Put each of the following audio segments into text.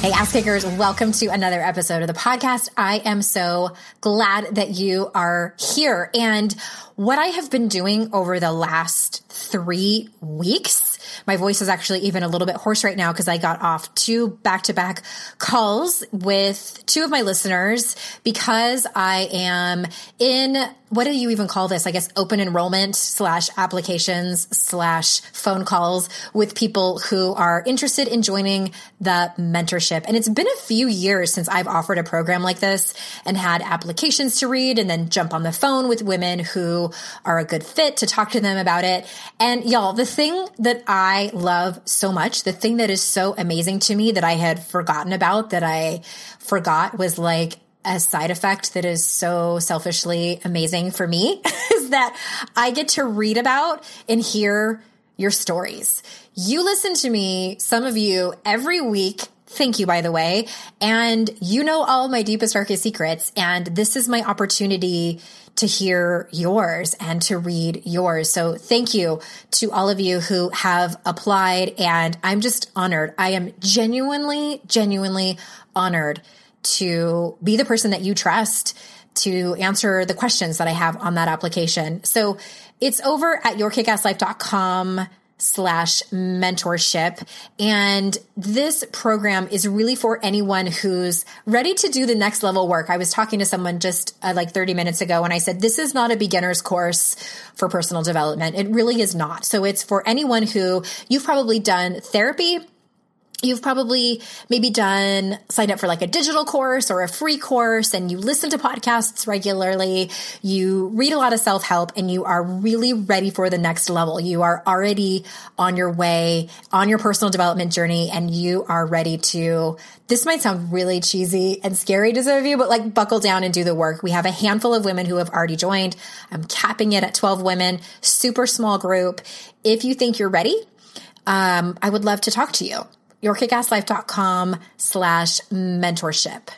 Hey, ass kickers, welcome to another episode of the podcast. I am so glad that you are here. And what I have been doing over the last three weeks, my voice is actually even a little bit hoarse right now because I got off two back to back calls with two of my listeners because I am in what do you even call this? I guess open enrollment slash applications slash phone calls with people who are interested in joining the mentorship. And it's been a few years since I've offered a program like this and had applications to read and then jump on the phone with women who are a good fit to talk to them about it. And y'all, the thing that I love so much, the thing that is so amazing to me that I had forgotten about that I forgot was like a side effect that is so selfishly amazing for me is that I get to read about and hear your stories. You listen to me, some of you, every week. Thank you, by the way. And you know all my deepest, darkest secrets. And this is my opportunity to hear yours and to read yours. So thank you to all of you who have applied. And I'm just honored. I am genuinely, genuinely honored to be the person that you trust to answer the questions that I have on that application. So it's over at yourkickasslife.com slash mentorship. And this program is really for anyone who's ready to do the next level work. I was talking to someone just uh, like 30 minutes ago and I said, this is not a beginner's course for personal development. It really is not. So it's for anyone who you've probably done therapy You've probably maybe done signed up for like a digital course or a free course and you listen to podcasts regularly. You read a lot of self help and you are really ready for the next level. You are already on your way on your personal development journey and you are ready to, this might sound really cheesy and scary to some of you, but like buckle down and do the work. We have a handful of women who have already joined. I'm capping it at 12 women, super small group. If you think you're ready, um, I would love to talk to you yourkickasslife.com slash mentorship.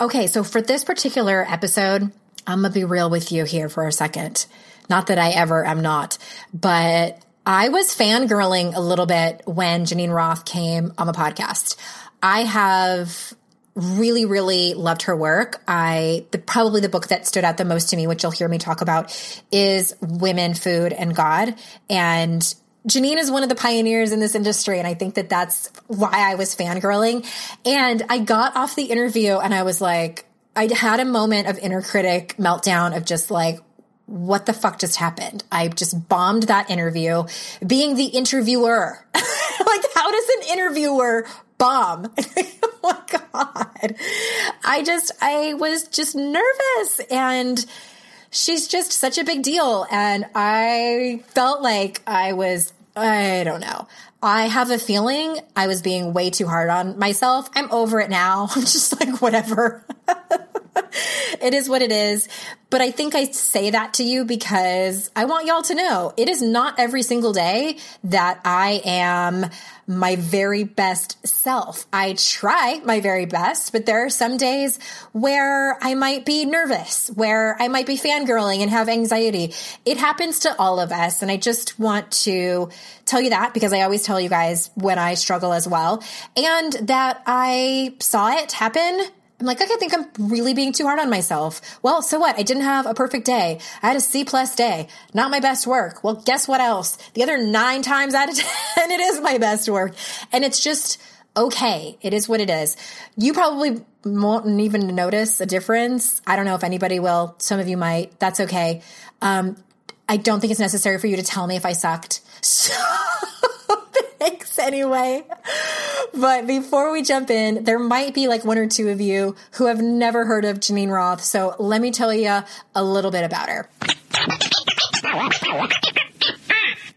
Okay, so for this particular episode, I'm gonna be real with you here for a second. Not that I ever am not, but I was fangirling a little bit when Geneen Roth came on the podcast. I have really, really loved her work. I, the, probably the book that stood out the most to me, which you'll hear me talk about is Women, Food, and God. And Geneen is one of the pioneers in this industry. And I think that that's why I was fangirling. And I got off the interview and I was like, I had a moment of inner critic meltdown of just like, what the fuck just happened? I just bombed that interview being the interviewer. like, how does an interviewer bomb? oh my God. I just, I was just nervous and, she's just such a big deal. And I felt like I was, I don't know. I have a feeling I was being way too hard on myself. I'm over it now. I'm just like, whatever. it is what it is. But I think I say that to you because I want y'all to know it is not every single day that I am my very best self. I try my very best, but there are some days where I might be nervous, where I might be fangirling and have anxiety. It happens to all of us. And I just want to tell you that because I always tell you guys when I struggle as well and that I saw it happen I'm like, okay, I think I'm really being too hard on myself. Well, so what? I didn't have a perfect day. I had a C plus day. Not my best work. Well, guess what else? The other nine times out of 10, it is my best work. And it's just okay. It is what it is. You probably won't even notice a difference. I don't know if anybody will. Some of you might. That's okay. Um, I don't think it's necessary for you to tell me if I sucked. So thanks anyway. But before we jump in, there might be like one or two of you who have never heard of Geneen Roth. So let me tell you a little bit about her.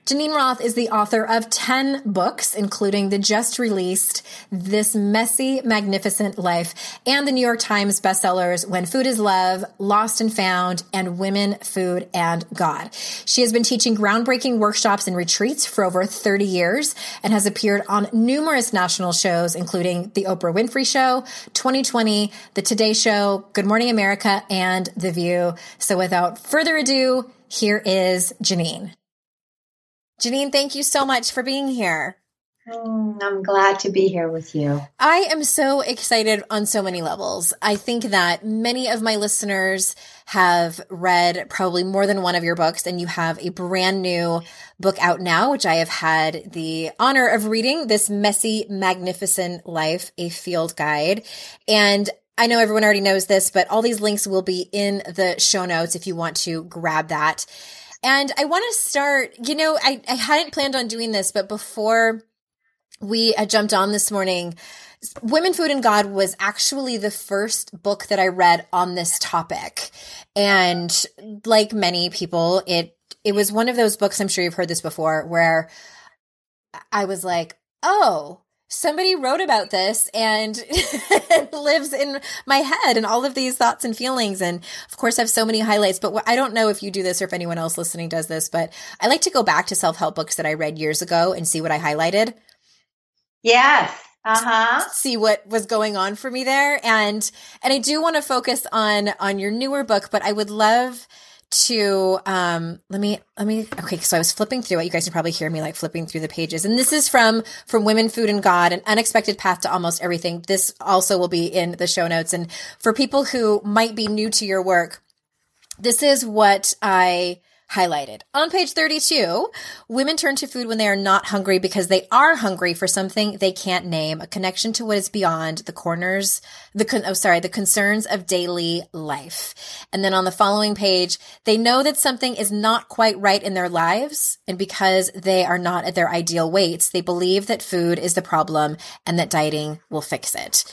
Geneen Roth is the author of 10 books, including the just released This Messy, Magnificent Life and the New York Times bestsellers When Food is Love, Lost and Found, and Women, Food, and God. She has been teaching groundbreaking workshops and retreats for over 30 years and has appeared on numerous national shows, including The Oprah Winfrey Show, 2020, The Today Show, Good Morning America, and The View. So without further ado, here is Geneen. Geneen, thank you so much for being here. Mm, I'm glad to be here with you. I am so excited on so many levels. I think that many of my listeners have read probably more than one of your books, and you have a brand new book out now, which I have had the honor of reading This Messy, Magnificent Life, a field guide. And I know everyone already knows this, but all these links will be in the show notes if you want to grab that. And I want to start, you know, I, I hadn't planned on doing this, but before we uh, jumped on this morning, Women, Food, and God was actually the first book that I read on this topic. And like many people, it, it was one of those books, I'm sure you've heard this before, where I was like, oh, somebody wrote about this and lives in my head and all of these thoughts and feelings. And of course, I have so many highlights, but I don't know if you do this or if anyone else listening does this, but I like to go back to self help books that I read years ago and see what I highlighted. Yes. Uh-huh. See what was going on for me there. And, and I do want to focus on, on your newer book, but I would love to um let me let me okay so i was flipping through it. You guys can probably hear me like flipping through the pages. And this is from from women food and god an unexpected path to almost everything. This also will be in the show notes. And for people who might be new to your work this is what i highlighted. On page 32, women turn to food when they are not hungry because they are hungry for something they can't name, a connection to what is beyond the corners, the, con- oh, sorry, the concerns of daily life. And then on the following page, they know that something is not quite right in their lives. And because they are not at their ideal weights, they believe that food is the problem and that dieting will fix it.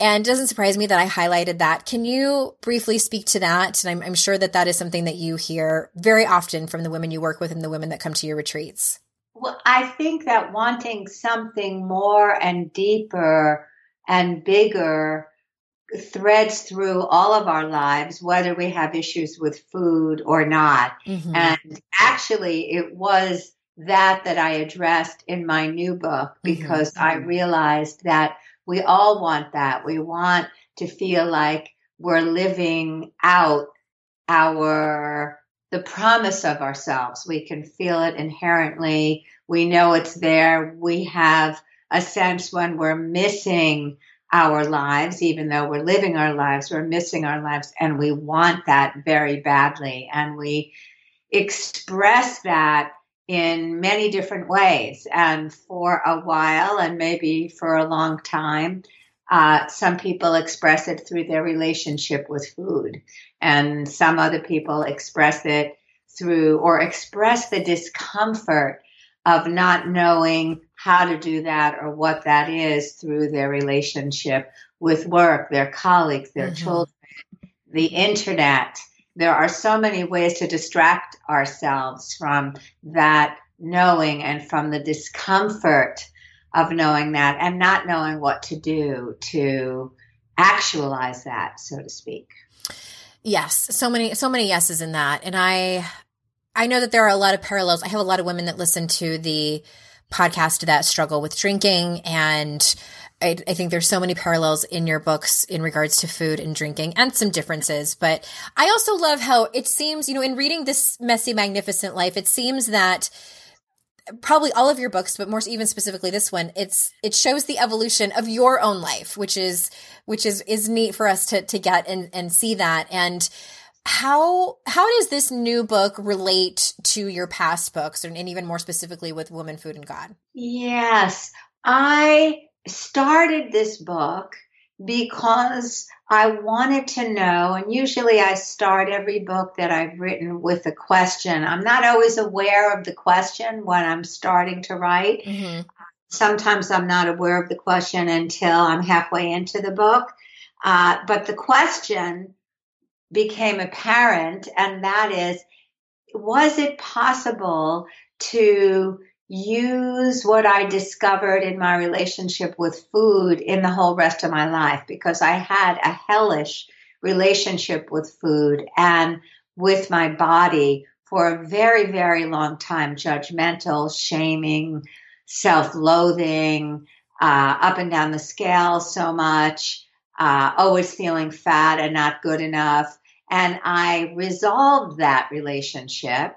And it doesn't surprise me that I highlighted that. Can you briefly speak to that? And I'm, I'm sure that that is something that you hear very often from the women you work with and the women that come to your retreats. Well, I think that wanting something more and deeper and bigger threads through all of our lives, whether we have issues with food or not. Mm-hmm. And actually, it was that that I addressed in my new book mm-hmm. because mm-hmm. I realized that we all want that. We want to feel like we're living out our the promise of ourselves. We can feel it inherently. We know it's there. We have a sense when we're missing our lives, even though we're living our lives, we're missing our lives, and we want that very badly. And we express that in many different ways. And for a while, and maybe for a long time, uh, some people express it through their relationship with food, and some other people express it through or express the discomfort of not knowing how to do that or what that is through their relationship with work, their colleagues, their mm-hmm. children, the internet, there are so many ways to distract ourselves from that knowing and from the discomfort of knowing that and not knowing what to do to actualize that, so to speak. Yes, so many so many yeses in that. And I I know that there are a lot of parallels. I have a lot of women that listen to the podcast that struggle with drinking and I, I, think there's so many parallels in your books in regards to food and drinking and some differences. But I also love how it seems, you know, in reading this messy, magnificent life, it seems that probably all of your books, but more even specifically this one, it's it shows the evolution of your own life, which is which is is neat for us to to get and and see that. And how how does this new book relate to your past books and, and even more specifically with Woman, Food and God? Yes. I started this book because I wanted to know, and usually I start every book that I've written with a question. I'm not always aware of the question when I'm starting to write. Mm-hmm. Sometimes I'm not aware of the question until I'm halfway into the book. Uh, but the question became apparent, and that is was it possible to use what I discovered in my relationship with food in the whole rest of my life because I had a hellish relationship with food and with my body for a very, very long time judgmental, shaming, self loathing, uh, up and down the scale so much, uh, always feeling fat and not good enough. And I resolved that relationship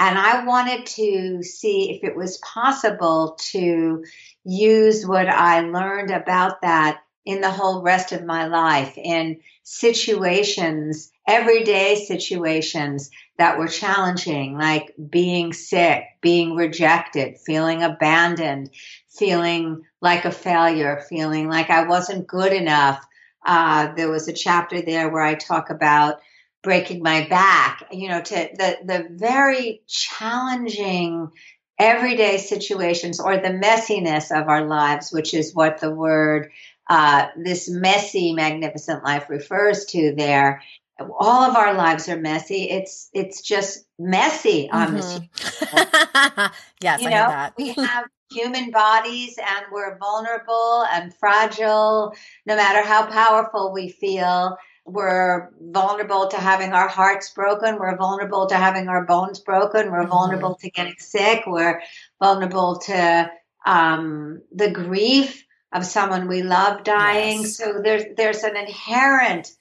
And I wanted to see if it was possible to use what I learned about that in the whole rest of my life in situations, everyday situations that were challenging, like being sick, being rejected, feeling abandoned, feeling like a failure, feeling like I wasn't good enough. Uh, there was a chapter there where I talk about breaking my back, you know, to the, the very challenging everyday situations or the messiness of our lives, which is what the word, uh, this messy, magnificent life refers to there. All of our lives are messy. It's it's just messy on mm-hmm. this. yes, you know, that. we have human bodies and we're vulnerable and fragile no matter how powerful we feel we're vulnerable to having our hearts broken. We're vulnerable to having our bones broken. We're mm-hmm. vulnerable to getting sick. We're vulnerable to um, the grief of someone we love dying. Yes. So there's there's an inherent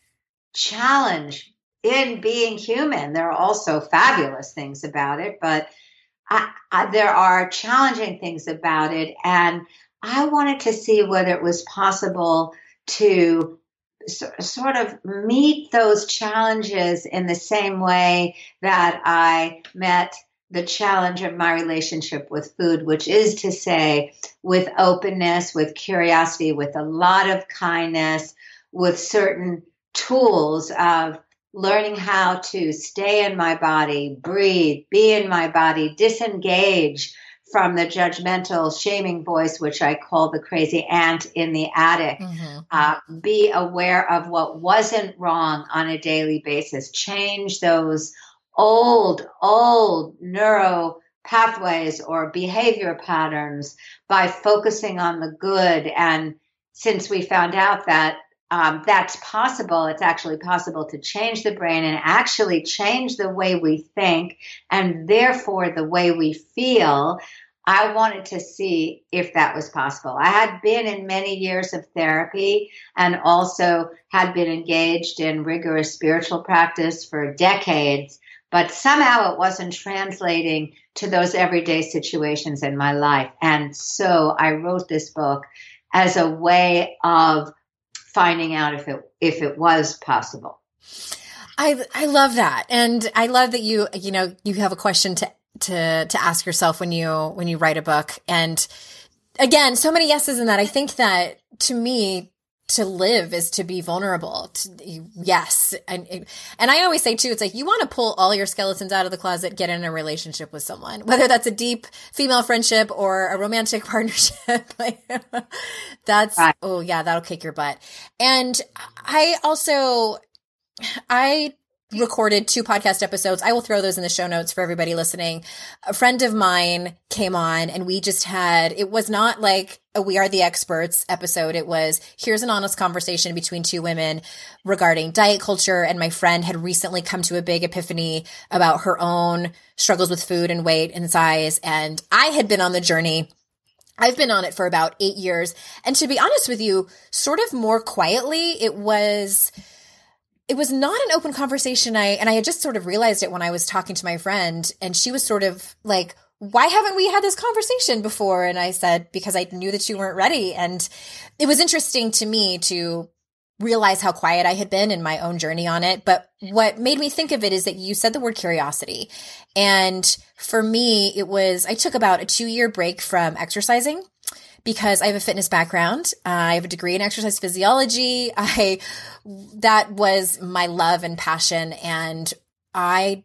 challenge in being human. There are also fabulous things about it, but I, I, there are challenging things about it, and I wanted to see whether it was possible to sort of meet those challenges in the same way that I met the challenge of my relationship with food, which is to say, with openness, with curiosity, with a lot of kindness, with certain tools of learning how to stay in my body, breathe, be in my body, disengage from the judgmental, shaming voice, which I call the crazy aunt in the attic. Mm-hmm. Uh, be aware of what wasn't wrong on a daily basis. Change those old, old neuro pathways or behavior patterns by focusing on the good. And since we found out that um, that's possible. It's actually possible to change the brain and actually change the way we think and therefore the way we feel. I wanted to see if that was possible. I had been in many years of therapy and also had been engaged in rigorous spiritual practice for decades, but somehow it wasn't translating to those everyday situations in my life. And so I wrote this book as a way of finding out if it if it was possible. I I love that. And I love that you you know you have a question to to to ask yourself when you when you write a book and again so many yeses in that. I think that to me to live is to be vulnerable. To, yes. And, and I always say too, it's like you want to pull all your skeletons out of the closet, get in a relationship with someone, whether that's a deep female friendship or a romantic partnership. that's, right. oh yeah, that'll kick your butt. And I also, I recorded two podcast episodes. I will throw those in the show notes for everybody listening. A friend of mine came on and we just had, it was not like a We Are the Experts episode. It was here's an honest conversation between two women regarding diet culture. And my friend had recently come to a big epiphany about her own struggles with food and weight and size. And I had been on the journey I've been on it for about eight years. And to be honest with you, sort of more quietly, it was, it was not an open conversation. I, and I had just sort of realized it when I was talking to my friend and she was sort of like, why haven't we had this conversation before? And I said, because I knew that you weren't ready. And it was interesting to me to realize how quiet I had been in my own journey on it. But what made me think of it is that you said the word curiosity. And for me, it was, I took about a two year break from exercising because I have a fitness background. Uh, I have a degree in exercise physiology. I, that was my love and passion. And I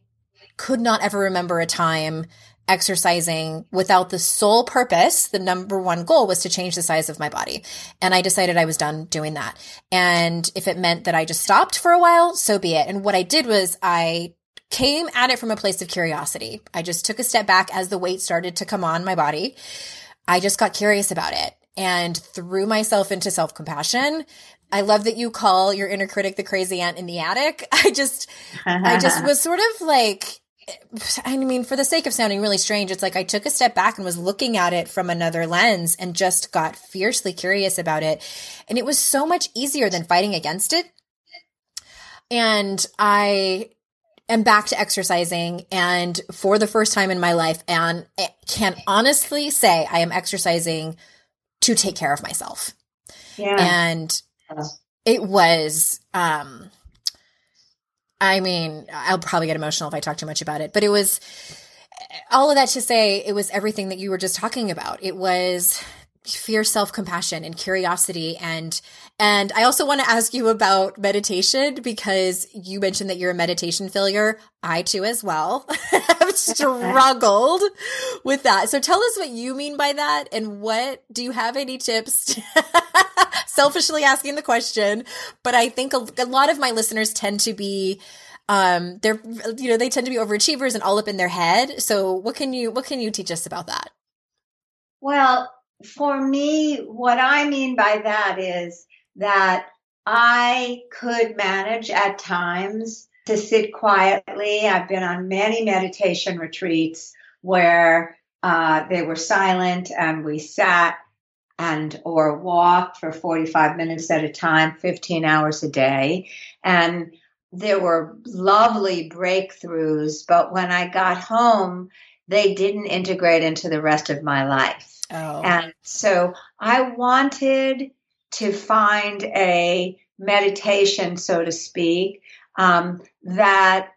could not ever remember a time exercising without the sole purpose, the number one goal was to change the size of my body. And I decided I was done doing that. And if it meant that I just stopped for a while, so be it. And what I did was I came at it from a place of curiosity. I just took a step back as the weight started to come on my body. I just got curious about it and threw myself into self compassion. I love that you call your inner critic the crazy aunt in the attic. I just, I just was sort of like, I mean, for the sake of sounding really strange, it's like I took a step back and was looking at it from another lens and just got fiercely curious about it. And it was so much easier than fighting against it. And I am back to exercising and for the first time in my life and can honestly say I am exercising to take care of myself. Yeah. And it was um I mean, I'll probably get emotional if I talk too much about it, but it was all of that to say it was everything that you were just talking about. It was fear, self-compassion and curiosity and and I also want to ask you about meditation because you mentioned that you're a meditation failure. I too as well have struggled with that. So tell us what you mean by that and what do you have any tips? Selfishly asking the question, but I think a, a lot of my listeners tend to be um they're you know they tend to be overachievers and all up in their head. So what can you what can you teach us about that? Well, for me, what I mean by that is that I could manage at times to sit quietly. I've been on many meditation retreats where uh, they were silent and we sat and or walked for 45 minutes at a time 15 hours a day and there were lovely breakthroughs but when i got home they didn't integrate into the rest of my life oh. and so i wanted to find a meditation, so to speak, um, that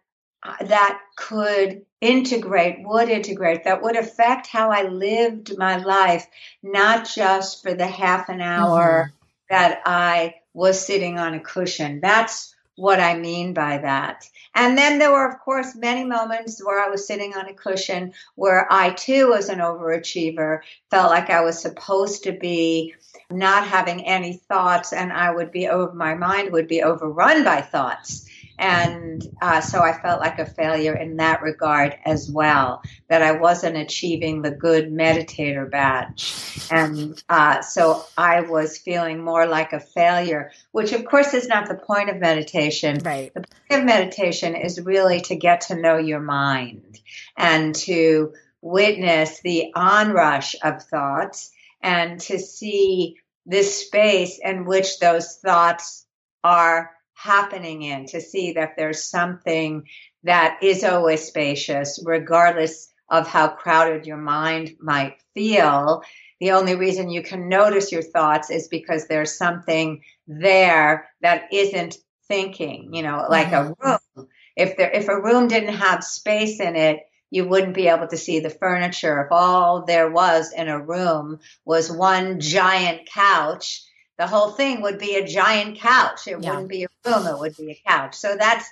that could integrate, would integrate, that would affect how I lived my life, not just for the half an hour mm-hmm. that I was sitting on a cushion. That's what I mean by that. And then there were, of course, many moments where I was sitting on a cushion where I too was an overachiever, felt like I was supposed to be not having any thoughts and I would be over, my mind would be overrun by thoughts. And uh, so I felt like a failure in that regard as well, that I wasn't achieving the good meditator badge. And uh, so I was feeling more like a failure, which of course is not the point of meditation. Right. The point of meditation is really to get to know your mind and to witness the onrush of thoughts and to see this space in which those thoughts are happening in, to see that there's something that is always spacious, regardless of how crowded your mind might feel. The only reason you can notice your thoughts is because there's something there that isn't thinking, you know, like mm-hmm. a room. If there if a room didn't have space in it, you wouldn't be able to see the furniture. If all there was in a room was one giant couch, the whole thing would be a giant couch. It yeah. wouldn't be a room, it would be a couch. So that's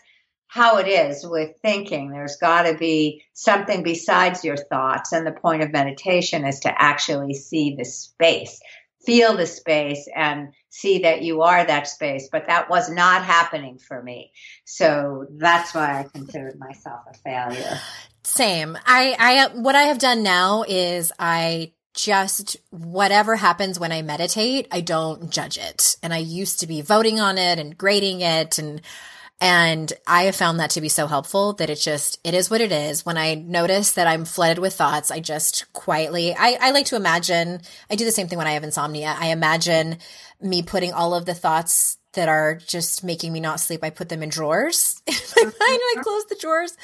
how it is with thinking. There's got to be something besides your thoughts. And the point of meditation is to actually see the space, feel the space, and see that you are that space. But that was not happening for me. So that's why I considered myself a failure. Same. I, I, what I have done now is I just whatever happens when I meditate, I don't judge it. And I used to be voting on it and grading it and and I have found that to be so helpful that it just it is what it is. When I notice that I'm flooded with thoughts, I just quietly I, I like to imagine I do the same thing when I have insomnia. I imagine me putting all of the thoughts that are just making me not sleep, I put them in drawers in my mind and I close the drawers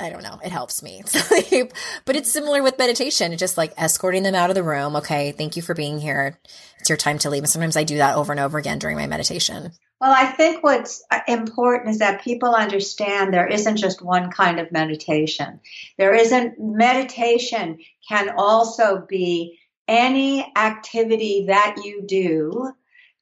I don't know. It helps me sleep. But it's similar with meditation. Just like escorting them out of the room. Okay, thank you for being here. It's your time to leave. And sometimes I do that over and over again during my meditation. Well, I think what's important is that people understand there isn't just one kind of meditation. There isn't meditation can also be any activity that you do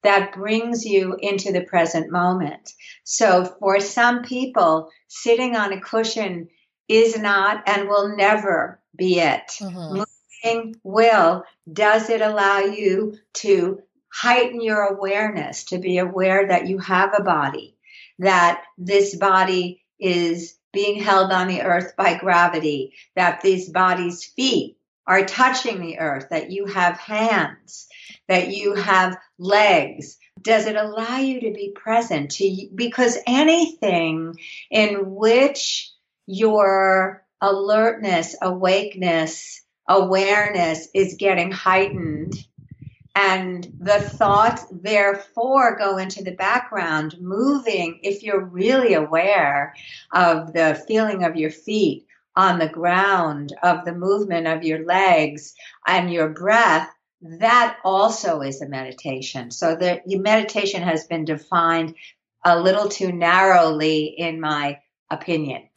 that brings you into the present moment. So for some people, sitting on a cushion is not and will never be it. Mm-hmm. Moving will. Does it allow you to heighten your awareness, to be aware that you have a body, that this body is being held on the earth by gravity, that these body's feet are touching the earth, that you have hands, that you have legs. Does it allow you to be present to because anything in which your alertness, awakeness, awareness is getting heightened. And the thoughts, therefore, go into the background, moving if you're really aware of the feeling of your feet on the ground, of the movement of your legs and your breath. That also is a meditation. So the meditation has been defined a little too narrowly, in my opinion.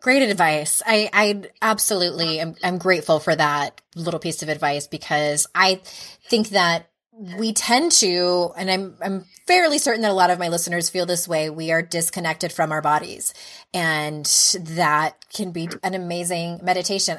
Great advice. I, I absolutely am I'm grateful for that little piece of advice because I think that we tend to, and I'm, I'm fairly certain that a lot of my listeners feel this way. We are disconnected from our bodies and that can be an amazing meditation.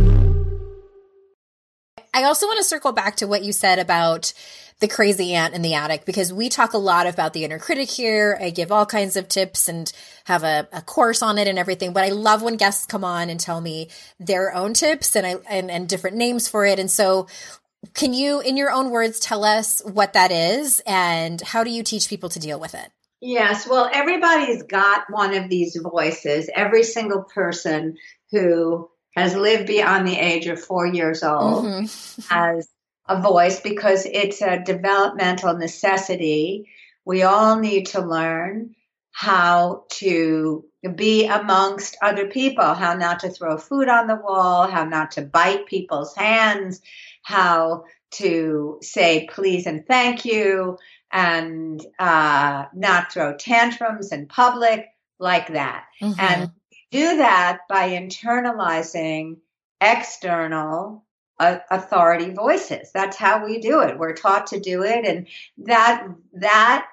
I also want to circle back to what you said about the crazy aunt in the attic because we talk a lot about the inner critic here. I give all kinds of tips and have a, a course on it and everything. But I love when guests come on and tell me their own tips and I and, and different names for it. And so can you, in your own words, tell us what that is and how do you teach people to deal with it? Yes, well, everybody's got one of these voices. Every single person who has lived beyond the age of four years old Mhm. has a voice because it's a developmental necessity. We all need to learn how to be amongst other people, how not to throw food on the wall, how not to bite people's hands, how to say please and thank you, and uh, not throw tantrums in public like that. Mhm. And do that by internalizing external uh, authority voices. That's how we do it. We're taught to do it, and that that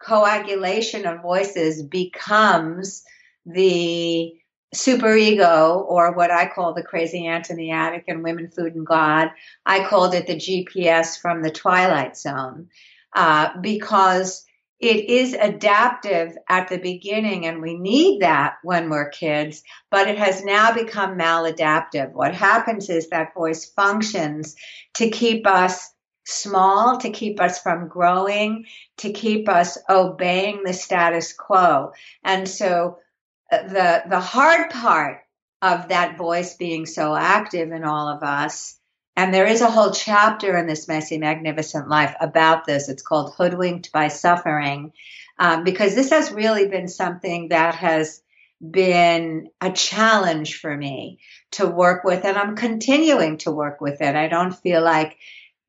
coagulation of voices becomes the superego, or what I call the crazy aunt in the attic and women, food, and God. I called it the GPS from the Twilight Zone uh, because it is adaptive at the beginning and we need that when we're kids, but it has now become maladaptive. What happens is that voice functions to keep us small, to keep us from growing, to keep us obeying the status quo. And so uh, the, the hard part of that voice being so active in all of us and there is a whole chapter in this messy, magnificent life about this. It's called Hoodwinked by Suffering, um, because this has really been something that has been a challenge for me to work with, and I'm continuing to work with it. I don't feel like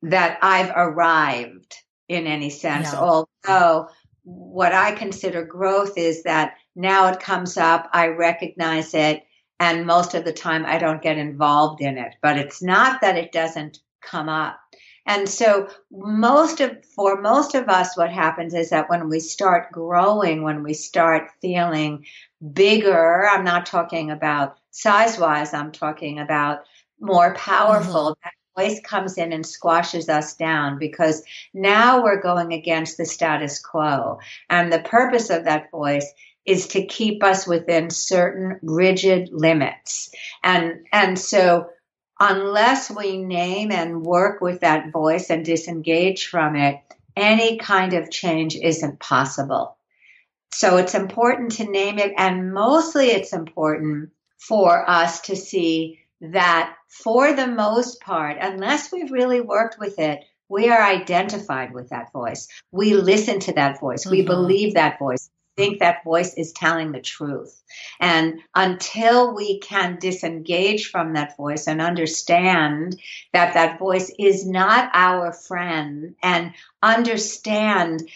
that I've arrived in any sense, No. although what I consider growth is that now it comes up, I recognize it, and most of the time I don't get involved in it. But it's not that it doesn't come up. And so most of for most of us what happens is that when we start growing, when we start feeling bigger, I'm not talking about size-wise, I'm talking about more powerful. Mm-hmm. That voice comes in and squashes us down because now we're going against the status quo. And the purpose of that voice is to keep us within certain rigid limits. And, and so unless we name and work with that voice and disengage from it, any kind of change isn't possible. So it's important to name it. And mostly it's important for us to see that for the most part, unless we've really worked with it, we are identified with that voice. We listen to that voice. We Mhm. believe that voice. Think that voice is telling the truth. And until we can disengage from that voice and understand that that voice is not our friend and understand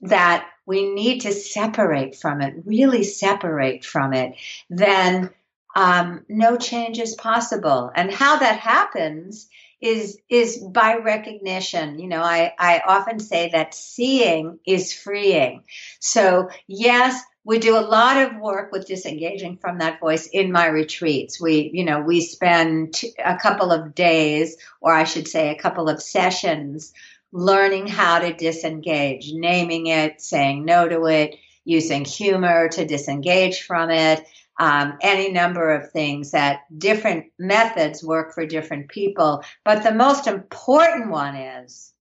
that we need to separate from it, really separate from it, then um, no change is possible. And how that happens is is by recognition. You know, I, I often say that seeing is freeing. So yes, we do a lot of work with disengaging from that voice in my retreats. We, you know, we spend a couple of days, or I should say, a couple of sessions learning how to disengage, naming it, saying no to it, using humor to disengage from it, um, any number of things that different methods work for different people. But the most important one is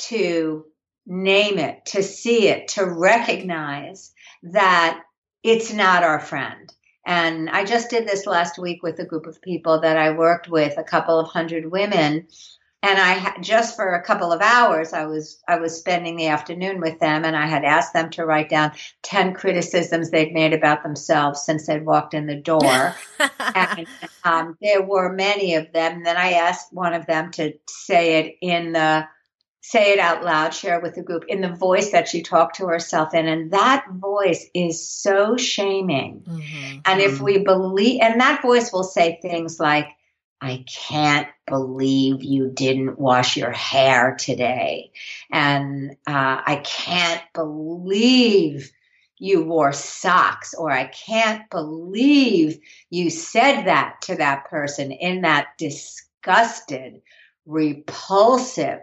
to name it, to see it, to recognize that it's not our friend. And I just did this last week with a group of people that I worked with, a couple of hundred women. And I just for a couple of hours, I was I was spending the afternoon with them, and I had asked them to write down ten criticisms they'd made about themselves since they'd walked in the door. and um, there were many of them. And then I asked one of them to say it in the say it out loud, share it with the group in the voice that she talked to herself in. And that voice is so shaming. Mm-hmm. And if we believe, and that voice will say things like, I can't believe you didn't wash your hair today. And uh, I can't believe you wore socks, or I can't believe you said that to that person in that disgusted, repulsive,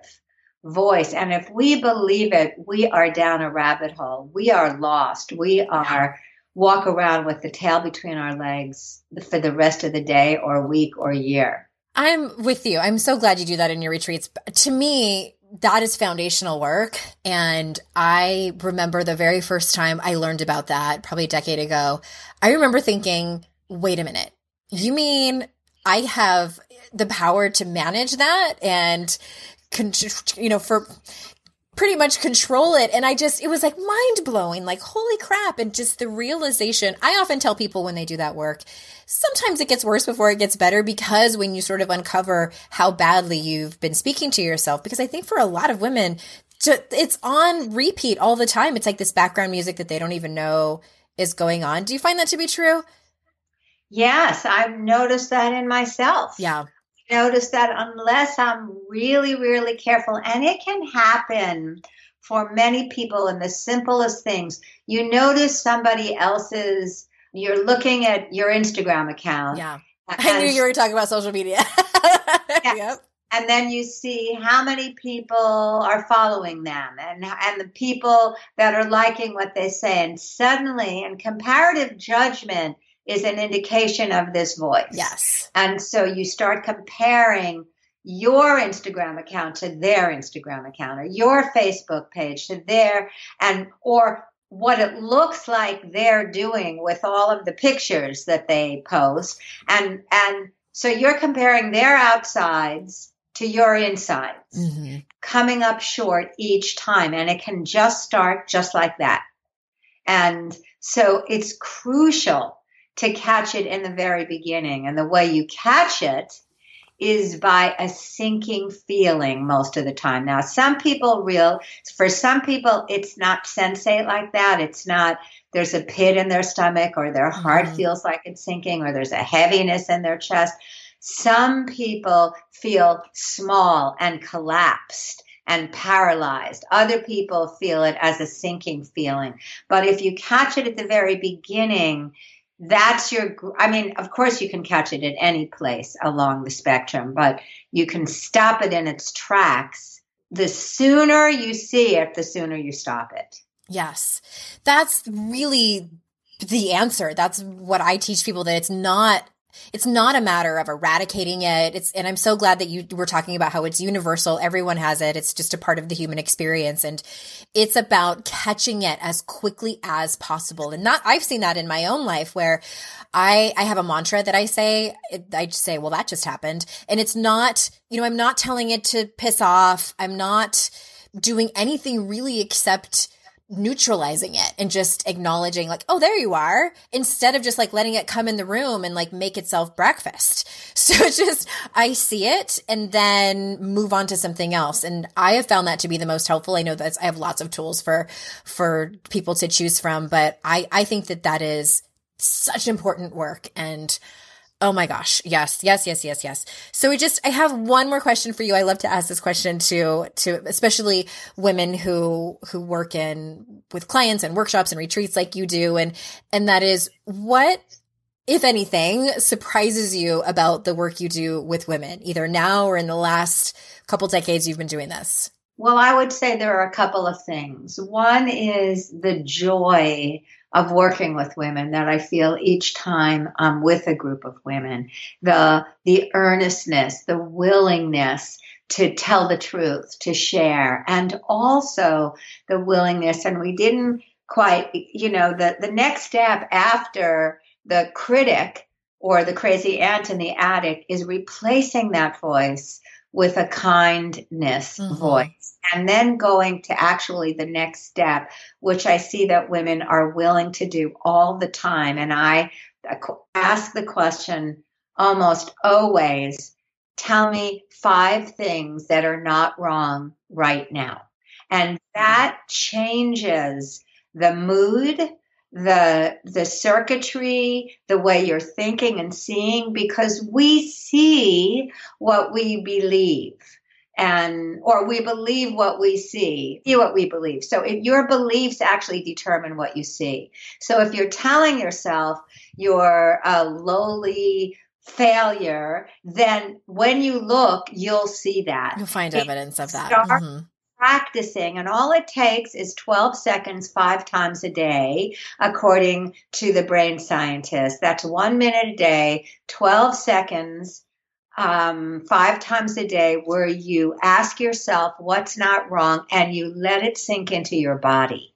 voice. And if we believe it, we are down a rabbit hole. We are lost. We are walk around with the tail between our legs for the rest of the day or week or year. I'm with you. I'm so glad you do that in your retreats. To me, that is foundational work. And I remember the very first time I learned about that, probably a decade ago. I remember thinking, wait a minute, you mean I have the power to manage that and you know, for pretty much control it. And I just, it was like mind blowing, like, holy crap. And just the realization. I often tell people when they do that work, sometimes it gets worse before it gets better because when you sort of uncover how badly you've been speaking to yourself, because I think for a lot of women, it's on repeat all the time. It's like this background music that they don't even know is going on. Do you find that to be true? Yes, I've noticed that in myself. Yeah notice that unless I'm really, really careful, and it can happen for many people in the simplest things, you notice somebody else's, you're looking at your Instagram account. Yeah. I knew you were talking about social media. yeah. Yep. And then you see how many people are following them and, and the people that are liking what they say. And suddenly, in comparative judgment, is an indication of this voice. Yes. And so you start comparing your Instagram account to their Instagram account or your Facebook page to their and or what it looks like they're doing with all of the pictures that they post and and so you're comparing their outsides to your insides mm-hmm. coming up short each time and it can just start just like that and so it's crucial to catch it in the very beginning. And the way you catch it is by a sinking feeling most of the time. Now, some people real, for some people, it's not sensate like that. It's not, there's a pit in their stomach or their heart mm-hmm. feels like it's sinking or there's a heaviness in their chest. Some people feel small and collapsed and paralyzed. Other people feel it as a sinking feeling. But if you catch it at the very beginning, that's your i mean of course you can catch it at any place along the spectrum but you can stop it in its tracks the sooner you see it the sooner you stop it. Yes. That's really the answer. That's what i teach people that it's not it's not a matter of eradicating it. It's, and I'm so glad that you were talking about how it's universal. Everyone has it. It's just a part of the human experience. And it's about catching it as quickly as possible. And not, I've seen that in my own life where I, I have a mantra that I say, I just say, well, that just happened. And it's not, you know, I'm not telling it to piss off. I'm not doing anything really except neutralizing it and just acknowledging like oh there you are instead of just like letting it come in the room and like make itself breakfast. So just i see it and then move on to something else. And i have found that to be the most helpful. I know that i have lots of tools for for people to choose from but i i think that that is such important work and Oh my gosh. Yes. Yes. Yes. Yes. Yes. So we just, I have one more question for you. I love to ask this question to, to especially women who, who work in with clients and workshops and retreats like you do. And, and that is what, if anything, surprises you about the work you do with women, either now or in the last couple decades you've been doing this? Well, I would say there are a couple of things. One is the joy of working with women that I feel each time I'm with a group of women. The, the earnestness, the willingness to tell the truth, to share, and also the willingness. And we didn't quite, you know, the, the next step after the critic or the crazy aunt in the attic is replacing that voice with a kindness Mhm. voice. And then going to actually the next step which i see that women are willing to do all the time. And i ask the question almost always tell me five things that are not wrong right now. And that changes the mood the the circuitry the way you're thinking and seeing because we see what we believe and or we believe what we see see what we believe so if your beliefs actually determine what you see so if you're telling yourself you're a lowly failure then when you look you'll see that You'll find It- evidence of that. start Mhm. Practicing and all it takes is 12 seconds five times a day according to the brain scientists that's one minute a day 12 seconds um, five times a day where you ask yourself what's not wrong and you let it sink into your body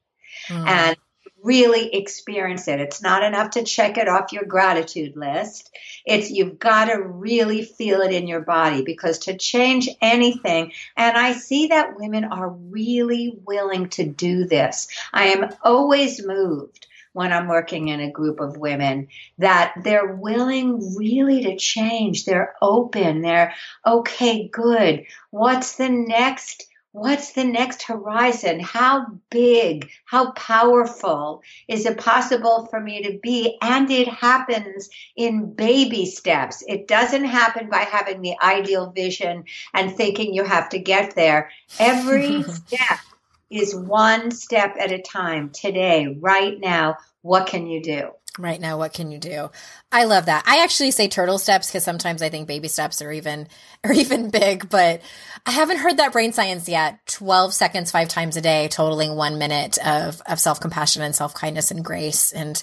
Mm. and really experience it. It's not enough to check it off your gratitude list. It's you've got to really feel it in your body because to change anything, and I see that women are really willing to do this. I am always moved when I'm working in a group of women that they're willing really to change. They're open. They're okay, good. What's the next What's the next horizon? How big, how powerful is it possible for me to be? And it happens in baby steps. It doesn't happen by having the ideal vision and thinking you have to get there. Every step is one step at a time. Today, right now, what can you do? Right now, what can you do? I love that. I actually say turtle steps because sometimes I think baby steps are even are even big, but I haven't heard that brain science yet. Twelve seconds, five times a day, totaling one minute of of self compassion and self kindness and grace. And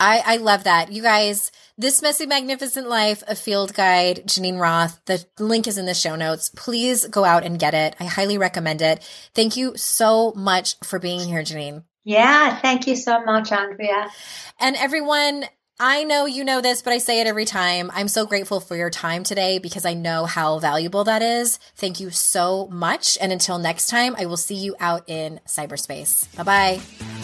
I I love that. You guys, this messy magnificent life, a field guide, Geneen Roth. The link is in the show notes. Please go out and get it. I highly recommend it. Thank you so much for being here, Geneen. Yeah, thank you so much, Andrea. And everyone, I know you know this, but I say it every time. I'm so grateful for your time today because I know how valuable that is. Thank you so much. And until next time, I will see you out in cyberspace. Bye bye.